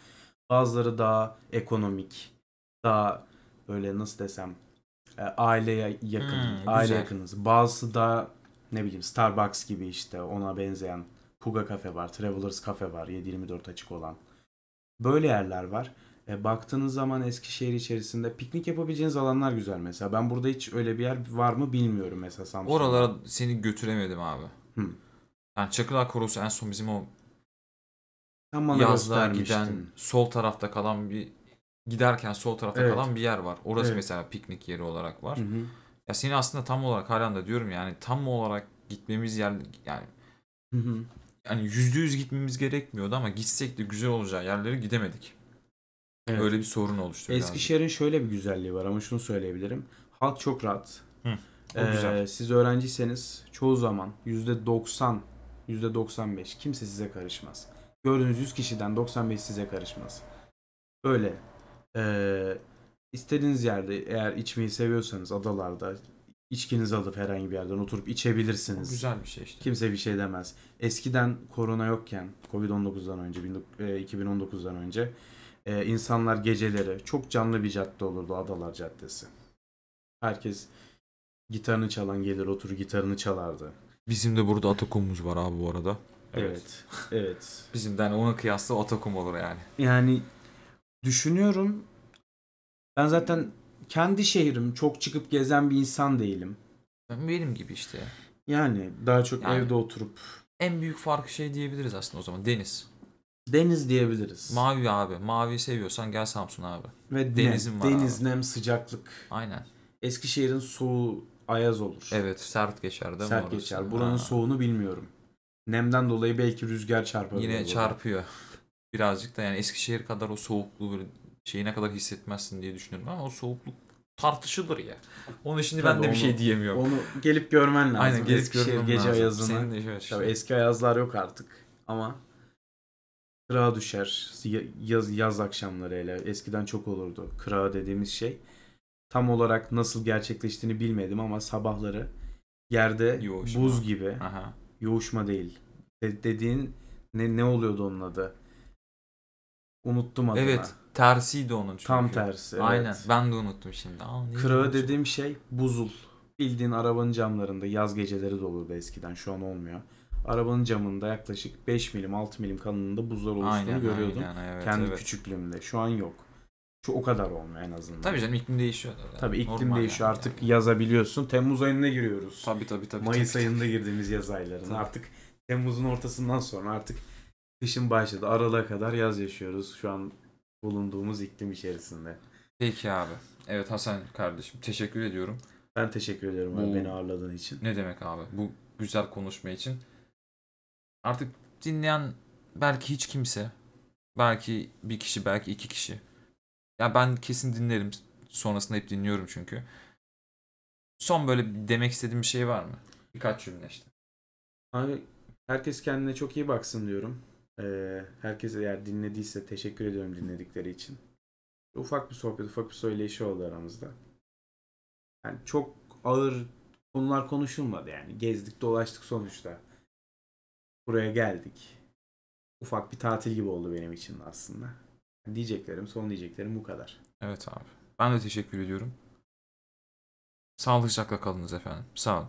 Bazıları daha ekonomik, daha böyle nasıl desem e, aileye yakın, Hmm, aile güzel. yakınız. Bazısı da ne bileyim Starbucks gibi işte ona benzeyen Puga kafe var, Travelers kafe var 7-24 açık olan. Böyle yerler var. E, baktığınız zaman Eskişehir içerisinde piknik yapabileceğiniz alanlar güzel mesela. Ben burada hiç öyle bir yer var mı bilmiyorum mesela Samsun'da. Oralara seni götüremedim abi. Hı. Yani Çakılar Korosu en son bizim o Sen bana yazlığa giden sol tarafta kalan bir giderken sol tarafta Evet. kalan bir yer var. Orası Evet. mesela piknik yeri olarak var. Hı hı. Ya seni aslında tam olarak halen de diyorum yani tam olarak gitmemiz yer yani Hı hı. yani yüzde yüz gitmemiz gerekmiyordu ama gitsek de güzel olacağı yerlere gidemedik. Evet. Öyle bir sorun oluştu. Eskişehir'in şöyle bir güzelliği var ama şunu söyleyebilirim. Halk çok rahat. Hı, o Ee, güzel. Siz öğrenciyseniz çoğu zaman %90, %95 kimse size karışmaz. Gördüğünüz 100 kişiden 95 size karışmaz. Böyle. Ee, istediğiniz yerde eğer içmeyi seviyorsanız adalarda içkinizi alıp herhangi bir yerden oturup O içebilirsiniz. güzel bir şey işte. Kimse bir şey demez. Eskiden korona yokken, Covid-19'dan önce, 2019'dan önce e, insanlar geceleri çok canlı bir cadde olurdu Adalar Caddesi. Herkes gitarını çalan gelir oturur gitarını çalardı. Bizim de burada Atakum'umuz var abi bu arada. Evet. Evet. Bizim de hani ona kıyasla Atakum olur yani. Yani düşünüyorum ben zaten kendi şehrim çok çıkıp gezen bir insan değilim. Benim gibi işte. Yani daha çok Yani- evde oturup En büyük farkı şey diyebiliriz aslında o zaman deniz. deniz diyebiliriz. Mavi abi. Mavi seviyorsan gel Samsun abi. Ve denizim nem, var deniz, nem, sıcaklık. Aynen. Eskişehir'in soğuğu ayaz olur. Evet sert geçer değil mi Sert orası? geçer. Buranın Ha. soğuğunu bilmiyorum. Nemden dolayı belki rüzgar çarpar. Yine çarpıyor. Birazcık da yani Eskişehir kadar o soğukluğu böyle şeyine kadar hissetmezsin diye düşünüyorum ama o soğukluk tartışılır ya. Onun için ben de bir onu- şey diyemiyorum. Onu gelip görmen lazım. Aynen gelip Eskişehir görmem gece lazım. ayazını. Senin de evet işte. Tabii eski ayazlar yok artık ama kırağa düşer. Ya- Yaz, yaz akşamları hele. Eskiden çok olurdu. Kırağı dediğimiz şey. Tam olarak nasıl gerçekleştiğini bilmedim ama sabahları yerde Yoğuşma. buz gibi. Aha. Yoğuşma değil. De- dediğin ne ne oluyordu onun adı? Unuttum adını. Evet tersiydi onun çünkü. Tam tersi. Evet. Aynen ben de unuttum şimdi. Aa, onun? dediğim şey buzul. Bildiğin arabanın camlarında yaz geceleri de olurdu eskiden. Şu an olmuyor. Arabanın camında yaklaşık 5 milim 6 milim kalınlığında buzlar oluştuğunu Aynen, görüyordum. aynen, evet, Kendi evet. küçüklüğümde. Şu an yok. Şu o kadar olmuyor en azından. Tabii canım iklim değişiyor. da. Tabii iklim Normal değişiyor. yani. Artık yazabiliyorsun. Temmuz ayına giriyoruz. Tabii tabii tabii. Mayıs tabii. ayında girdiğimiz yaz aylarına. Artık Temmuz'un ortasından sonra artık kışın başladı. Aralığa kadar yaz yaşıyoruz şu an bulunduğumuz iklim içerisinde. Peki abi. Evet Hasan kardeşim teşekkür ediyorum. Ben teşekkür ediyorum abi Bu- beni ağırladığın için. Ne demek abi bu güzel konuşma için. Artık dinleyen belki hiç kimse, belki bir kişi, belki iki kişi. Ya ben kesin dinlerim. Sonrasında hep dinliyorum çünkü. Son böyle bir demek istediğim bir şey var mı? Birkaç cümle işte. Abi herkes kendine çok iyi baksın diyorum. Ee, herkes eğer dinlediyse teşekkür ediyorum dinledikleri için. Ufak bir sohbet, ufak bir söyleşi oldu aramızda. Yani çok ağır konular konuşulmadı yani. Gezdik dolaştık sonuçta. Buraya geldik. Ufak bir tatil gibi oldu benim için aslında. Diyeceklerim, son diyeceklerim bu kadar. Evet abi. Ben de teşekkür ediyorum. Sağlıcakla kalınız efendim. Sağ olun.